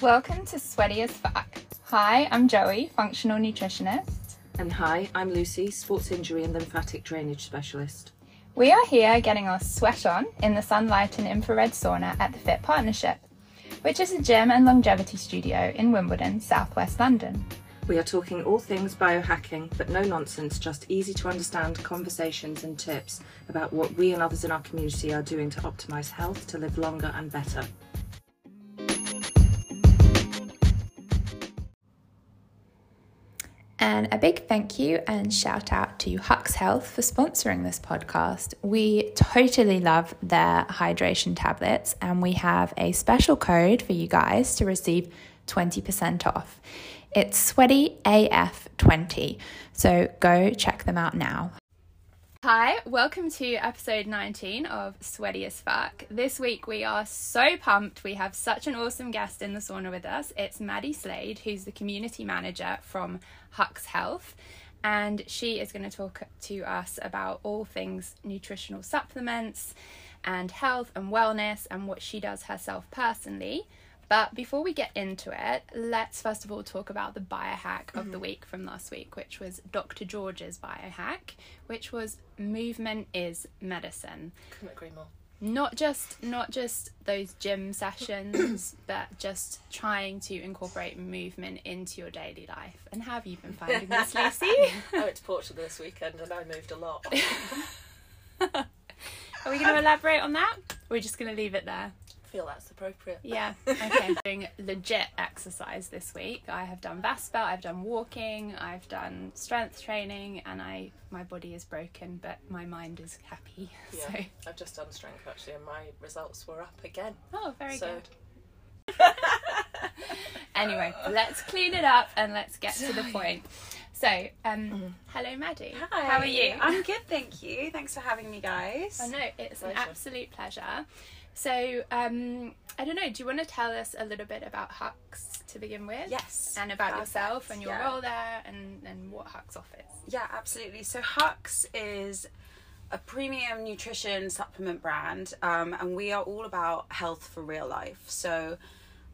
Welcome to Sweaty as Fuck. Hi, I'm Joey, functional nutritionist. And hi, I'm Lucy, sports injury and lymphatic drainage specialist. We are here getting our sweat on in the sunlight and infrared sauna at the Fit Partnership, which is a gym and longevity studio in Wimbledon, southwest London. We are talking all things biohacking, but no nonsense, just easy to understand conversations and tips about what we and others in our community are doing to optimise health to live longer and better. And a big thank you and shout out to Hux Health for sponsoring this podcast. We totally love their hydration tablets, and we have a special code for you guys to receive 20% off. It's Sweaty AF20. So go check them out now. Hi, welcome to episode 19 of Sweaty as Fuck. This week we are so pumped. We have such an awesome guest in the sauna with us. It's Maddy Slade, who's the community manager from Hux Health. And she is going to talk to us about all things nutritional supplements and health and wellness and what she does herself personally. But before we get into it, let's first of all talk about the biohack of the mm-hmm. week from last week, which was Dr. George's biohack, which was movement is medicine. Couldn't agree more. Not just not just those gym sessions, but just trying to incorporate movement into your daily life. And how have you been finding this, Lucy? I went to Portugal this weekend and I moved a lot. Are we going to elaborate on that? Or are we just going to leave it there? Feel that's appropriate. Yeah. Okay. doing legit exercise this week. I have done Vasper, I've done walking, I've done strength training, and I my body is broken, but my mind is happy. Yeah. So. I've just done strength actually, and my results were up again. Oh, very so. good. anyway, let's clean it up and let's get to the point. So, um, mm. hello, Maddy. Hi. How are you? I'm good, thank you. Thanks for having me, guys. I know it's pleasure. an absolute pleasure. So, um, I don't know, do you want to tell us a little bit about Hux to begin with? Yes. And about perfect. yourself and your yeah. role there and, and what Hux offers? Yeah, absolutely. So, Hux is a premium nutrition supplement brand, um, and we are all about health for real life. So,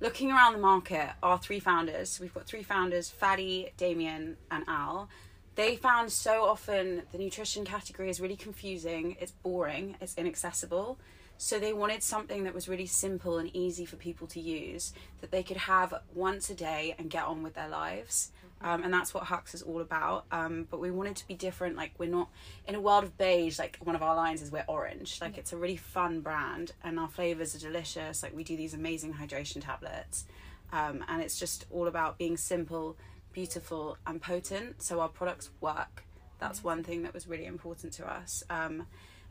looking around the market, our three founders, we've got three founders Fadi, Damien, and Al. They found so often the nutrition category is really confusing, it's boring, it's inaccessible. So they wanted something that was really simple and easy for people to use that they could have once a day and get on with their lives. Mm-hmm. Um, and that's what Hux is all about. Um, but we wanted to be different. Like we're not in a world of beige. Like one of our lines is we're orange. Like it's a really fun brand, and our flavors are delicious. Like we do these amazing hydration tablets, um, and it's just all about being simple, beautiful, and potent. So our products work. That's one thing that was really important to us.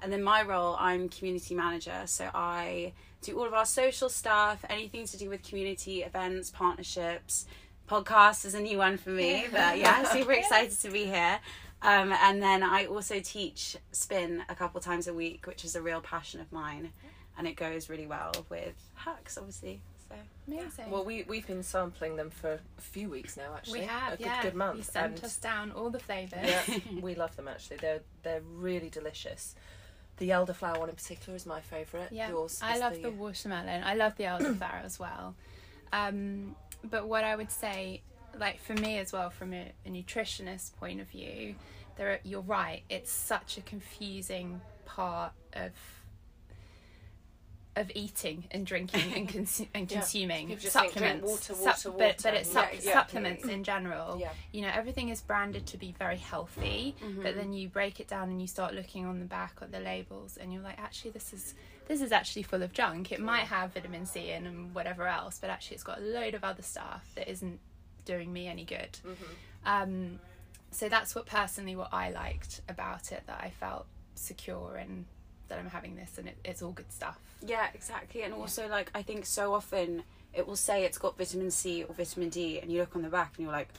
And then my role, I'm community manager. So I do all of our social stuff, anything to do with community events, partnerships. Podcast is a new one for me, but yeah, super excited to be here. Um, and then I also teach spin a couple times a week, which is a real passion of mine, and it goes really well with Hux, obviously. So amazing. Well, we we've been sampling them for a few weeks now. Actually, we have. a yeah. good, good month. You sent us down all the flavors. Yeah, we love them. Actually, they're they're really delicious. The elderflower one in particular is my favourite. Yeah, Yours I love the... the watermelon. I love the elderflower as well. Um, but what I would say, like for me as well, from a, a nutritionist point of view, there are, you're right. It's such a confusing part of of eating and drinking and, consu- and consuming yeah. supplements, water, water, water. but but it's yeah, su- supplements in general. Yeah. You know, everything is branded to be very healthy, mm-hmm. but then you break it down and you start looking on the back of the labels, and you're like, actually, this is this is actually full of junk. It might have vitamin C in and whatever else, but actually, it's got a load of other stuff that isn't doing me any good. Mm-hmm. Um, so that's what personally what I liked about it that I felt secure and that I'm having this and it, it's all good stuff. Yeah, exactly. And also, like, I think so often it will say it's got vitamin C or vitamin D, and you look on the back and you're like,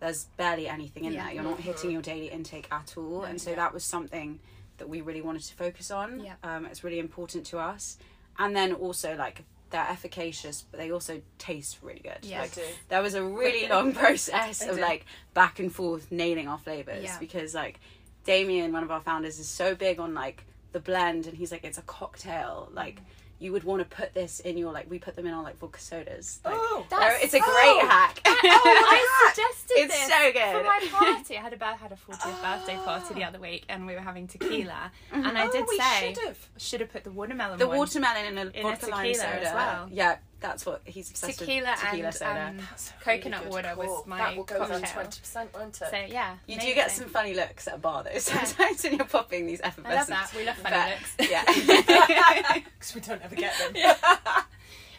there's barely anything in yeah. there. You're not hitting your daily intake at all. No, and so yeah. that was something that we really wanted to focus on. Yeah. Um, it's really important to us. And then also, like, they're efficacious, but they also taste really good. Yeah, like, do. There was a really long process of like back and forth nailing our flavors yeah. because like Damien, one of our founders, is so big on like the blend and he's like it's a cocktail like you would want to put this in your like we put them in our like vodka sodas. Like, Oh, That's- it's a great oh, hack. I oh, suggested It's this so good. for my party. I had about had a 40th birthday party the other week, and we were having tequila. Mm-hmm. And I Oh, did we say should've. put the watermelon the watermelon in a In a vodka lime tequila soda as well. Yeah, that's what he's obsessed tequila, with. Tequila and soda. um, That's coconut really water good was call. my That will go cocktail. down twenty percent, won't it? So yeah, you do get some funny looks at a bar though. Sometimes when you're popping these I love effervescent. that. We love funny but- looks. Yeah. Because we don't ever get them.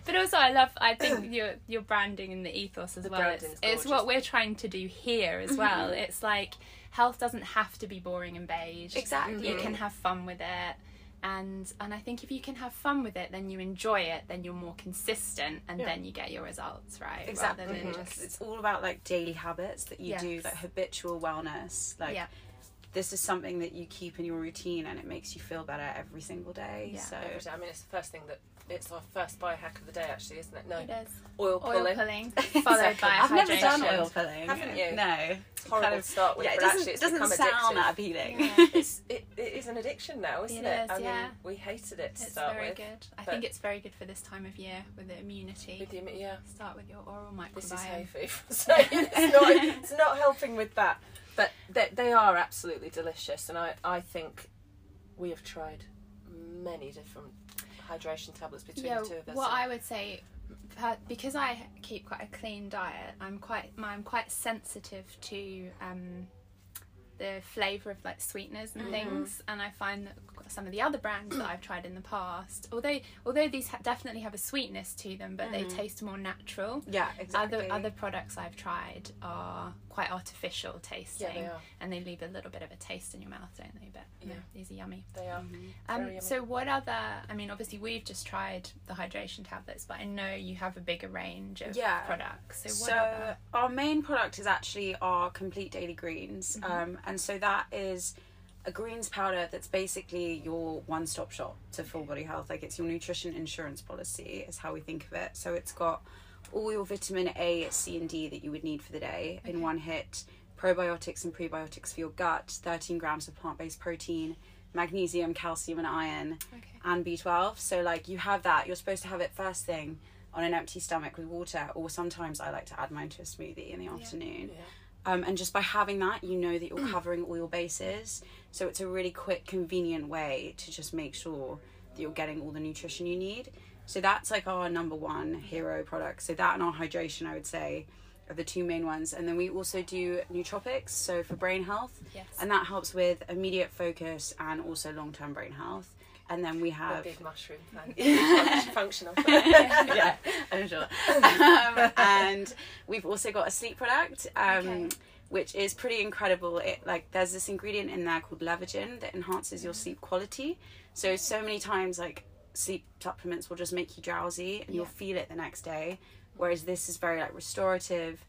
But also, I love. I think your your branding and the ethos as The well. It's, it's what we're trying to do here as well. Mm-hmm. It's like health doesn't have to be boring and beige. Exactly. You can have fun with it. And and I think if you can have fun with it, then you enjoy it, then you're more consistent, and Yeah. then you get your results right. Exactly. Rather than It's- just It's all about like daily habits that you do, like habitual wellness. Like Yeah. This is something that you keep in your routine and it makes you feel better every single day. Yeah. So Every day. I mean, it's the first thing that it's our first biohack of the day, actually, isn't it? No, it is oil pulling, oil pulling. pulling followed Exactly. by I've never done oil pulling. Haven't you? No. It's horrible Kind of- to start with, yeah, it but doesn't, actually, it's doesn't become sound addictive. that appealing. Yeah. it's, it, it is an addiction now, isn't It it? is, I mean, yeah. we hated it to It's start very with. good. I think it's very good for this time of year with the immunity. With the, yeah, Start with your oral microbiome. this is hay fever. So it's not, it's not helping with that. But they, they are absolutely delicious, and I, I think we have tried many different hydration tablets between yeah, the two of us. what I would say, because I keep quite a clean diet, I'm quite I'm quite sensitive to um, the flavour of like sweeteners and things, and I find that some of the other brands that I've tried in the past, although although these ha- definitely have a sweetness to them, but they taste more natural. yeah, exactly. Other other products I've tried are quite artificial tasting, Yeah, they are. and they leave a little bit of a taste in your mouth, don't they? But yeah, Yeah. these are yummy. they are. Um, yummy. so what other? I mean, obviously we've just tried the hydration tablets, but I know you have a bigger range of Yeah. products. So what So other? our main product is actually our complete daily greens, Mm-hmm. um, and so that is a greens powder that's basically your one-stop shop to full body health. Like it's your nutrition insurance policy is how we think of it. So it's got all your vitamin A, C, and D that you would need for the day in one hit. Probiotics and prebiotics for your gut. Thirteen grams of plant-based protein, magnesium, calcium, and iron Okay. and B12. So like you have that. You're supposed to have it first thing on an empty stomach with water, or sometimes I like to add mine to a smoothie in the afternoon. Yeah. Um, and just by having that, you know that you're covering all your bases. So it's a really quick, convenient way to just make sure that you're getting all the nutrition you need. So that's like our number one hero product. So that and our hydration, I would say, are the two main ones. And then we also do nootropics, so for brain health, Yes. and that helps with immediate focus and also long-term brain health. And then we A have big mushroom fan. Functional. yeah, I'm sure. Um, and we've also got a sleep product, um, Okay. which is pretty incredible. It like there's this ingredient in there called Levagen that enhances your sleep quality. So so many times like sleep supplements will just make you drowsy and you'll feel it the next day, whereas this is very like restorative.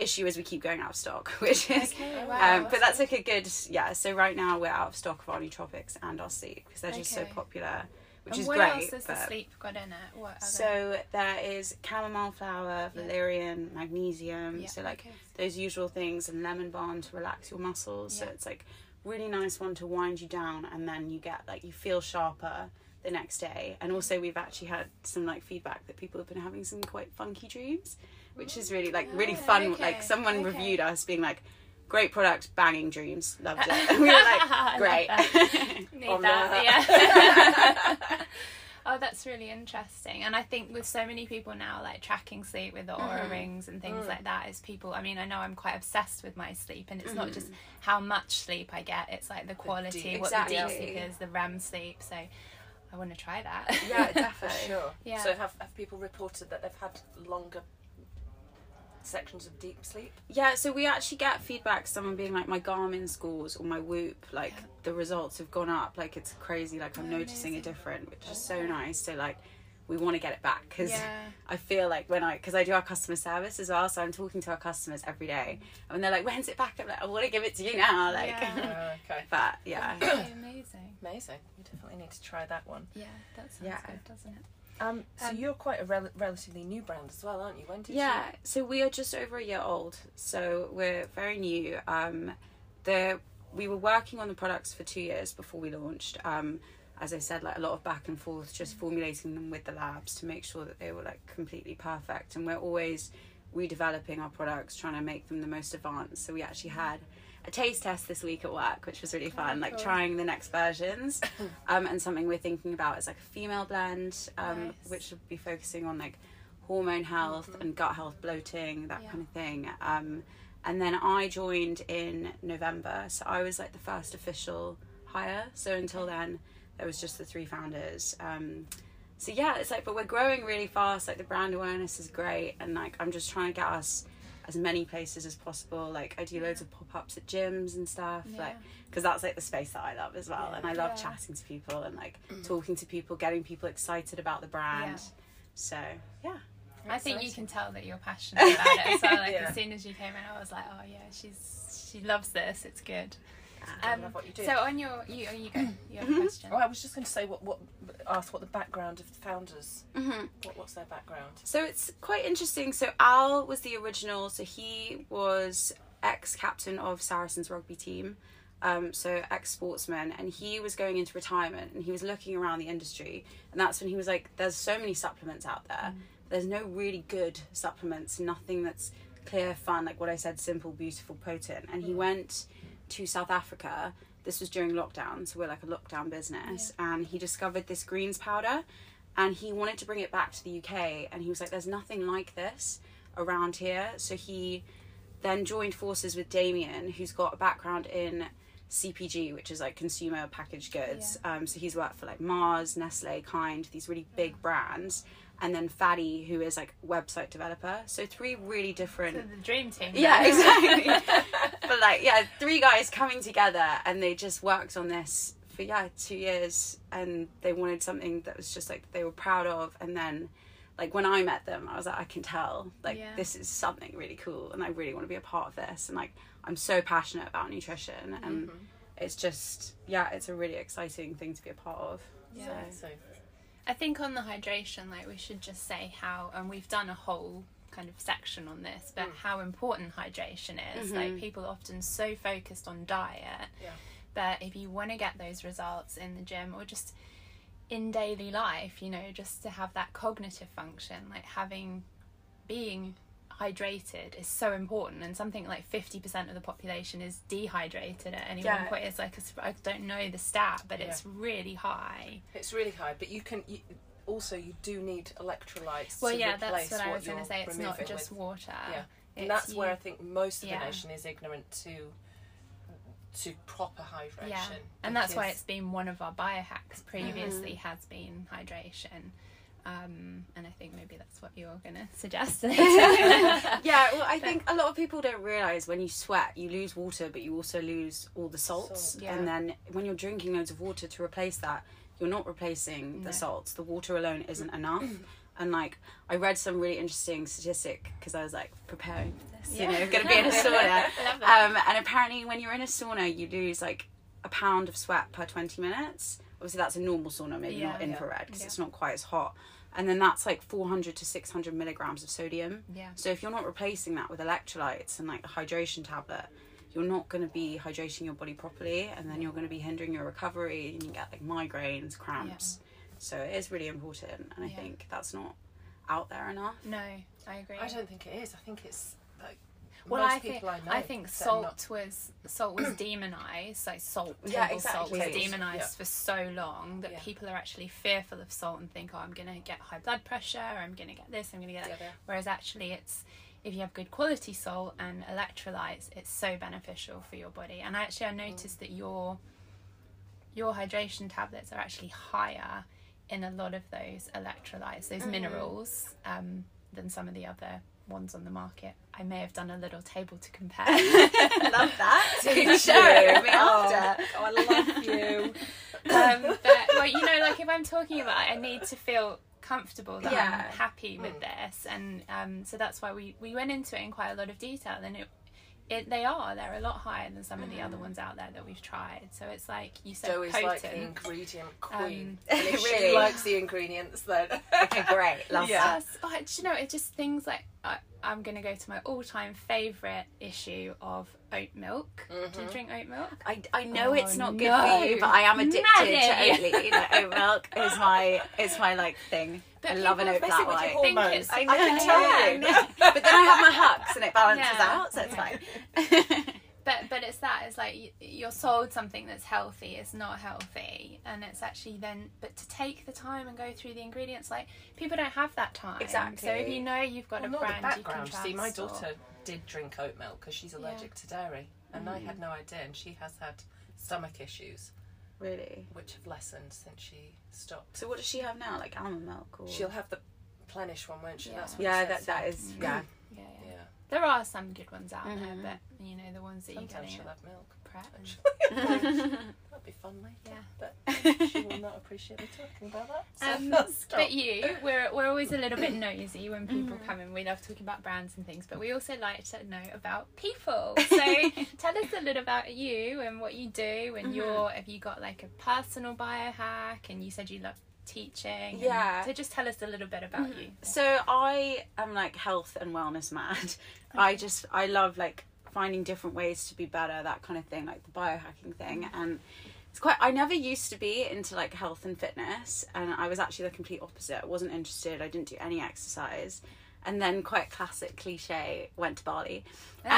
Issue is we keep going out of stock, which is Okay, wow, um, but that's like a good yeah. So right now we're out of stock of our nootropics and our sleep because they're just so popular, which and is what great. else has the sleep got in it? What other? so there is chamomile flower, Yeah. valerian, magnesium. Yeah, So like okay. those usual things, and lemon balm to relax your muscles. So it's like really nice one to wind you down, and then you get like you feel sharper the next day. And also we've actually had some like feedback that people have been having some quite funky dreams, which is really like really Oh, fun. okay, Like someone okay. reviewed us being like. Great product, banging dreams, loved it. And we were like, I love great. Need that, yeah. oh, that's really interesting. And I think with so many people now, like tracking sleep with the Oura Mm-hmm. rings and things like that, is people. I mean, I know I'm quite obsessed with my sleep, and it's not Mm-hmm. just how much sleep I get; it's like the quality, deep- what the deep sleep is, the REM sleep. So, I want to try that. yeah, For definitely. sure. Yeah. So have, have people reported that they've had longer sections of deep sleep? Yeah, so we actually get feedback. Someone being like, my Garmin scores or my Whoop, like Yeah. the results have gone up. Like it's crazy. Like I'm Oh, noticing a amazing. different, which is so nice. So like, we want to get it back because Yeah. I feel like when I because I do our customer service as well, so I'm talking to our customers every day, and they're like, "When's it back?" I'm like, "I want to give it to you now." Like, Yeah. okay. but yeah, amazing. Amazing. We definitely need to try that one. Yeah, that sounds Yeah. good, doesn't it? Um, so Um, you're quite a rel- relatively new brand as well, aren't you? When did yeah. So we are just over a year old, so we're very new. Um, the we were working on the products for two years before we launched. Um, as I said, like a lot of back and forth, just formulating them with the labs to make sure that they were like completely perfect. And we're always redeveloping our products, trying to make them the most advanced. So we actually had a taste test this week at work, which was really fun, like cool. trying the next versions. um, and something we're thinking about is like a female blend, um, Nice. which would be focusing on like hormone health and gut health, bloating, that Yeah. kind of thing. Um, and then I joined in November, so I was like the first official hire. So until then, there was just the three founders. Um, so yeah, it's like, but we're growing really fast. Like the brand awareness is great, and like I'm just trying to get us as many places as possible. Like I do loads of pop ups at gyms and stuff. Yeah. Like because that's like the space that I love as well, Yeah. and I love Yeah. chatting to people and like talking to people, getting people excited about the brand. Yeah. So yeah. I think you can tell that you're passionate about it as well. Like Yeah. as soon as you came in, I was like, oh yeah, she's she loves this. It's good. I Um, what you do. so on your you oh, you go. You have Mm-hmm. a question. Oh, I was just going to say what what ask what the background of the founders. Mm-hmm. What, what's their background? So it's quite interesting. So Al was the original. So he was ex captain of Saracens rugby team. Um, so ex sportsman, and he was going into retirement, and he was looking around the industry, and that's when he was like, "There's so many supplements out there. There's no really good supplements. Nothing that's clear, fun, like what I said, simple, beautiful, potent." And he went to South Africa. This was during lockdown, so we're like a lockdown business, and he discovered this greens powder, and he wanted to bring it back to the UK and he was like there's nothing like this around here so he then joined forces with Damien who's got a background in CPG which is like consumer packaged goods um, so he's worked for like Mars Nestle Kind these really big brands and then Fadi who is like website developer so three really different So the dream team. yeah, exactly. But like, yeah, three guys coming together and they just worked on this for yeah two years, and they wanted something that was just like they were proud of. And then, like when I met them, I was like, I can tell like Yeah. this is something really cool, and I really want to be a part of this. And like, I'm so passionate about nutrition, and Mm-hmm. it's just yeah, it's a really exciting thing to be a part of. Yeah. So. So I think on the hydration, like we should just say how, and we've done a whole kind of section on this, but mm. how important hydration is. Like mm-hmm. people are often so focused on diet, Yeah. but if you want to get those results in the gym or just in daily life, you know, just to have that cognitive function, like having being hydrated is so important and something like 50% of the population is dehydrated at any Yeah. one point it's like a I don't know the stat but Yeah. it's really high it's really high, but you can. You, also, you do need electrolytes. Well, yeah, that's what I was going to say. It's not just with- water. Yeah. And that's you- where I think most of Yeah. the nation is ignorant to to proper hydration. yeah, and that's why it's been one of our biohacks previously Mm-hmm. has been hydration. Um, and I think maybe that's what you're going to suggest yeah, well, I think a lot of people don't realize when you sweat, you lose water, but you also lose all the salts. Salt, yeah. And then when you're drinking loads of water to replace that, you're not replacing No. the salts. The water alone isn't enough. and like, I read some really interesting statistic because I was like preparing for this, you Yeah. know, going to be in a sauna. Love that. Um, and apparently, when you're in a sauna, you lose like a pound of sweat per 20 minutes. Obviously, that's a normal sauna, maybe Yeah. not infrared because Yeah. it's not quite as hot. And then that's like 400 to 600 milligrams of sodium. yeah. So if you're not replacing that with electrolytes and like a hydration tablet, you're not going to be hydrating your body properly, and then you're going to be hindering your recovery, and you get like migraines, cramps. So it is really important, and I Yeah. think that's not out there enough. No, I agree. I don't think it is. I think it's like well, most I think people I know. I think salt not- was salt was demonized. Like salt, Yeah, table salt was demonized Yeah. for so long that Yeah. people are actually fearful of salt and think, oh, I'm gonna get high blood pressure. I'm gonna get this. I'm gonna get that. Yeah, yeah. Whereas actually, it's if you have good quality salt and electrolytes, it's so beneficial for your body. And actually, I noticed that your your hydration tablets are actually higher in a lot of those electrolytes, those minerals, um, than some of the other ones on the market. I may have done a little table to compare. Love that. Show you? me after. Oh, I love you. um, but well, you know, like if I'm talking about it, I need to feel comfortable that Yeah. I'm happy with this, and um, so that's why we we went into it in quite a lot of detail, and it. It, they are. They're a lot higher than some of the other ones out there that we've tried. So it's like you said, Joe is potent. like the ingredient queen. Um, and Really? she likes the ingredients, then Okay, great. Love Yeah. that. Yes, oh, do you know, it just things like I, I'm gonna go to my all-time favorite issue of oat milk. Do you mm-hmm. drink oat milk? I, I know Oh, it's not good for you, but I am addicted Maddy. to Oatly. Like, oat milk is my is my like thing. But I love an oat flat white. it's- I, I can tell you. but then I have my Hux and it balances Yeah. out, so it's fine. But but it's that it's like you're sold something that's healthy. It's not healthy, and it's actually then. But to take the time and go through the ingredients, like people don't have that time. Exactly. So if you know you've got Well, a not the brand, you can background. trust. See, my or- daughter did drink oat milk because she's allergic to dairy, and I Mm. had no idea. And she has had stomach issues, really. which have lessened since she stopped. So what does she have now? Like almond milk or? She'll have the plenish one, won't she? Yeah. That's what yeah, it that that is yeah. There are some good ones out Mhm. there, but you know the ones that Sometimes you she'll get have milk. prep. And, Actually, that'd be fun later. Yeah. But she will not appreciate me talking about that. So Um, stop. but you, we're, we're always a little bit nosy when people Mm-hmm. come in. We love talking about brands and things, but we also like to know about people. So tell us a little about you and what you do. And Mm-hmm. your, have you got like a personal biohack? And you said you love teaching. Yeah. So just tell us a little bit about mm-hmm. you. So I am like health and wellness mad. I just I love like finding different ways to be better, that kind of thing, like the biohacking thing. Mm-hmm. And it's quite I never used to be into like health and fitness and I was actually the complete opposite. I wasn't interested, I didn't do any exercise. And then quite classic cliche, went to Bali. And,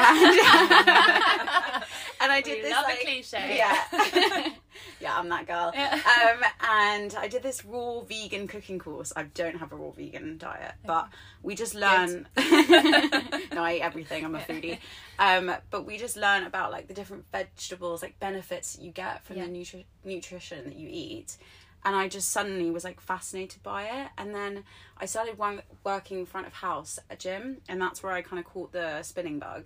and I did We this love a cliche. Yeah. yeah, I'm that girl. Yeah. Um, and I did this raw vegan cooking course. I don't have a raw vegan diet, but we just learn. no, I eat everything. I'm a foodie. Um, but we just learn about like the different vegetables, like benefits you get from Yeah. the nutri- nutrition that you eat. And I just suddenly was like fascinated by it. And then I started one- working front of house at a gym, and that's where I kind of caught the spinning bug.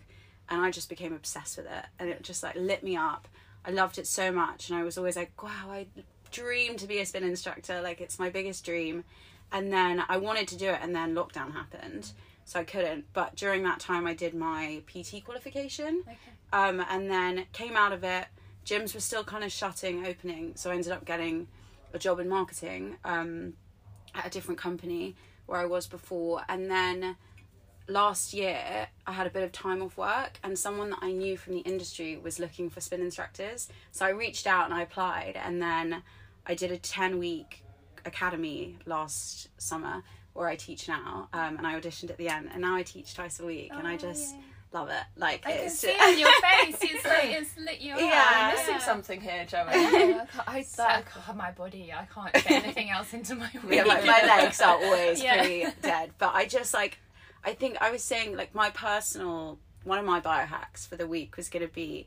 And I just became obsessed with it, and it just like lit me up. I loved it so much, and I was always like, wow, I dream to be a spin instructor. Like it's my biggest dream. And then I wanted to do it, and then lockdown happened, so I couldn't. But during that time, I did my PT qualification, Okay. um, and then came out of it. Gyms were still kind of shutting, opening, so I ended up getting a job in marketing um, at a different company where I was before, and then last year I had a bit of time off work and someone that I knew from the industry was looking for spin instructors. So I reached out and I applied and then I did a 10 week academy last summer where I teach now um, and I auditioned at the end and now I teach twice a week and I Oh, just yeah. Love it. Like I can it's see it on your face. It's like it's lit you up. Yeah. I'm missing something here, Joey. I, can't- I, I, can't- my body. I can't get anything else into my yeah, my, my legs are always Yeah. pretty dead. But I just like, I think I was saying like my personal one of my biohacks for the week was going to be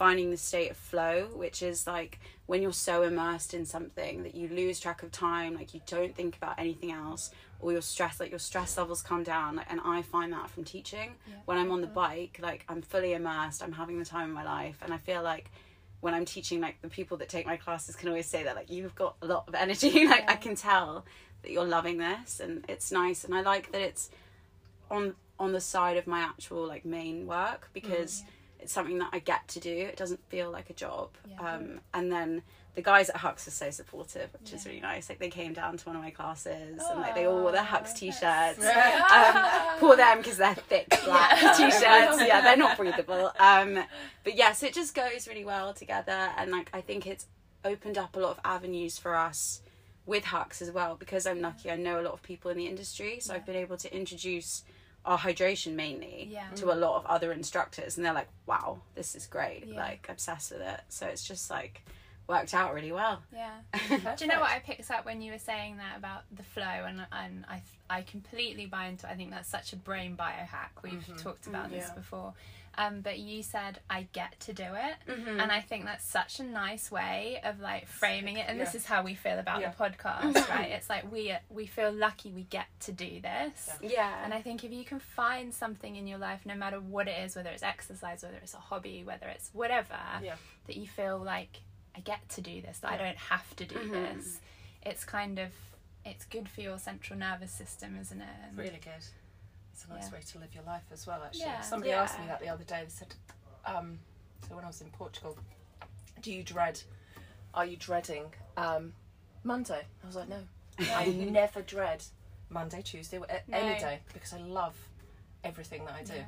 finding the state of flow, which is like when you're so immersed in something that you lose track of time, like you don't think about anything else, or your stress, like your stress levels come down. Like, and I find that from teaching when I'm on the bike, like I'm fully immersed, I'm having the time of my life, and I feel like when I'm teaching, like the people that take my classes can always say that like you've got a lot of energy. like I can tell that you're loving this, and it's nice, and I like that it's on on the side of my actual like main work because mm, it's something that I get to do. It doesn't feel like a job. Yeah. Um, and then the guys at Hux are so supportive, which is really nice. Like they came down to one of my classes and like they all wore their Hux t-shirts. um, pour them because they're thick black t-shirts. Yeah, they're not breathable. Um, but yes, it just goes really well together, and like I think it's opened up a lot of avenues for us with Hux as well because I'm lucky. I know a lot of people in the industry, so I've been able to introduce our hydration mainly Yeah. to a lot of other instructors, and they're like, "Wow, this is great!" Yeah. Like obsessed with it. So it's just like worked out really well. Yeah. Do you know what I picked up when you were saying that about the flow, and and I I completely buy into. it. I think that's such a brain biohack. We've mm-hmm. talked about this mm, Yeah. before, um, but you said I get to do it, and I think that's such a nice way of like framing it. And this is how we feel about Yeah. the podcast, right? It's like we we feel lucky we get to do this. Yeah. And I think if you can find something in your life, no matter what it is, whether it's exercise, whether it's a hobby, whether it's whatever, Yeah. that you feel like I get to do this, that I don't have to do Mm-hmm. this. It's kind of it's good for your central nervous system, isn't it? And- Really good. It's a nice Yeah. way to live your life as well, actually. Yeah. Somebody asked me that the other day. They said, um, so when I was in Portugal, do you dread, are you dreading um, Monday? I was like, no. I never dread Monday, Tuesday, or any No. day because I love everything that I do. Yeah.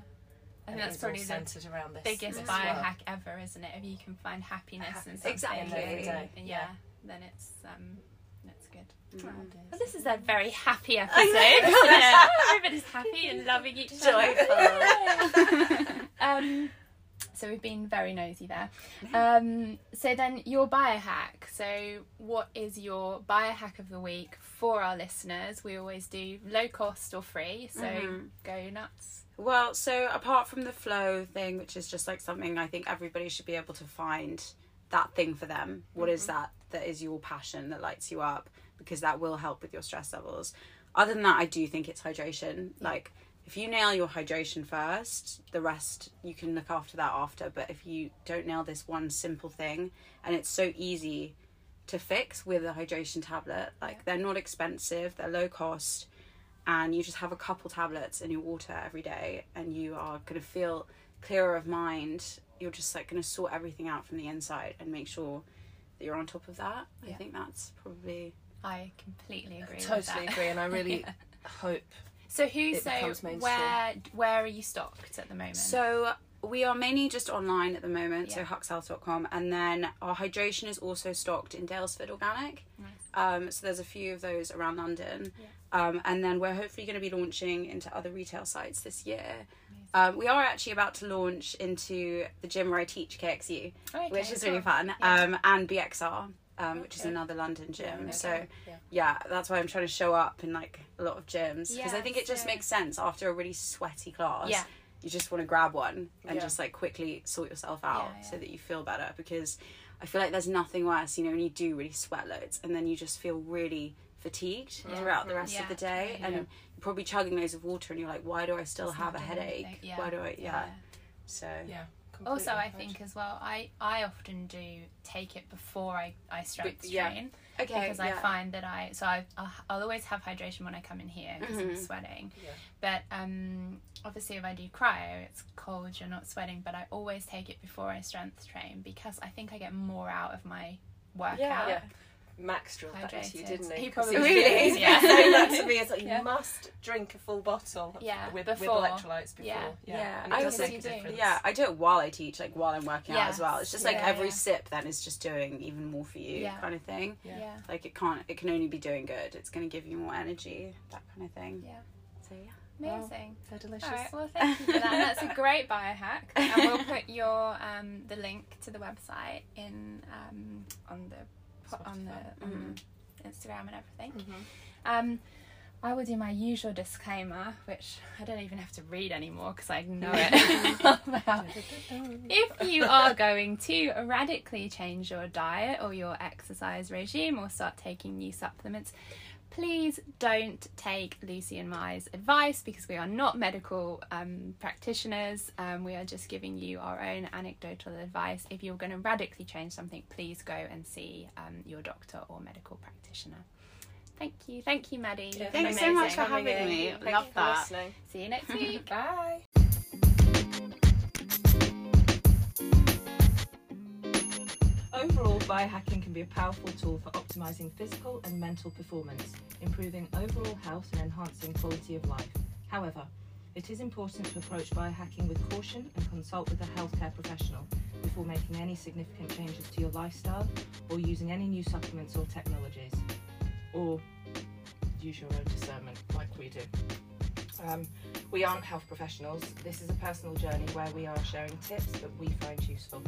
I And think that's probably the centered around this. biggest this biohack work. ever, isn't it? If you can find happiness in Happiness. something, Exactly. Yeah, Yeah. then it's um, good. Well, this is a very happy episode. isn't? Everybody's happy and loving each other. um, so we've been very nosy there. Um, so then your biohack. So what is your biohack of the week for our listeners? We always do low cost or free. So Mhm. go nuts. Well, so apart from the flow thing, which is just like something I think everybody should be able to find that thing for them. What is that that is your passion that lights you up? Because that will help with your stress levels. Other than that, I do think it's hydration. Like, if you nail your hydration first, the rest you can look after that after. But if you don't nail this one simple thing, and it's so easy to fix with a hydration tablet, like they're not expensive, they're low cost and you just have a couple tablets in your water every day and you are going to feel clearer of mind you're just like going to sort everything out from the inside and make sure that you're on top of that i think that's probably I completely agree. with Totally that. agree, and I really Yeah. hope So who? it So where? Where are you stocked at the moment? so we are mainly just online at the moment so Yeah. huxhealth.com and then our hydration is also stocked in Daylesford organic Nice. um, so there's a few of those around london um, and then we're hopefully going to be launching into other retail sites this year um, we are actually about to launch into the gym where I teach KXU, Okay, which is cool. really fun, Yeah. um, and BXR, um, which is another London gym. okay. So Yeah. yeah, that's why I'm trying to show up in like a lot of gyms because I think it just makes sense after a really sweaty class. Yeah. You just want to grab one and Yeah. just like quickly sort yourself out Yeah, yeah. so that you feel better because I feel like there's nothing worse, you know, when you do really sweat loads and then you just feel really fatigued Yeah. throughout the rest Yeah, of the day totally. and Yeah. you're probably chugging loads of water and you're like, why do I still have a headache? Yeah. Why do I yeah. So Yeah. Also, I think as well, I I often do take it before I I strength yeah. train Okay. because I find that I so I I'll, always have hydration when I come in here because I'm Mhm. sweating. Yeah. But um, obviously, if I do cryo, it's cold, you're not sweating. But I always take it before I strength train because I think I get more out of my workout. Yeah. Max drilled that into you, didn't he? He probably was- did, he yeah. was saying that to me. It's like Yeah. you must drink a full bottle. Yeah, with, before. with electrolytes before. Yeah. Yeah. and it I does also make a do. difference. Yeah, I do it while I teach, like while I'm working out as well. It's just like Yeah, every yeah. sip then is just doing even more for you, Yeah. kind of thing. yeah, Yeah. Like it can't, it can only be doing good. It's going to give you more energy, that kind of thing. Yeah. So yeah. amazing. They're delicious. All right, well, thank you for that. That's a great biohack, and we'll put your um, the link to the website in um, on the po- on the on the Instagram and everything. Mhm. Um, I will do my usual disclaimer, which I don't even have to read anymore because I know it. if you are going to radically change your diet or your exercise regime or start taking new supplements, please don't take Lucy and Mai's advice because we are not medical um, practitioners. Um, we are just giving you our own anecdotal advice. If you're going to radically change something, please go and see um, your doctor or medical practitioner. Thank you. Thank you, Maddy. Yeah, You've been Thanks so much for having in. me. Thank Love you for that. listening. See you next week. Bye. Overall, biohacking can be a powerful tool for optimizing physical and mental performance, improving overall health and enhancing quality of life. However, it is important to approach biohacking with caution and consult with a healthcare professional before making any significant changes to your lifestyle or using any new supplements or technologies. Or use your own discernment like we do. Um, we aren't health professionals. This is a personal journey where we are sharing tips that we find useful.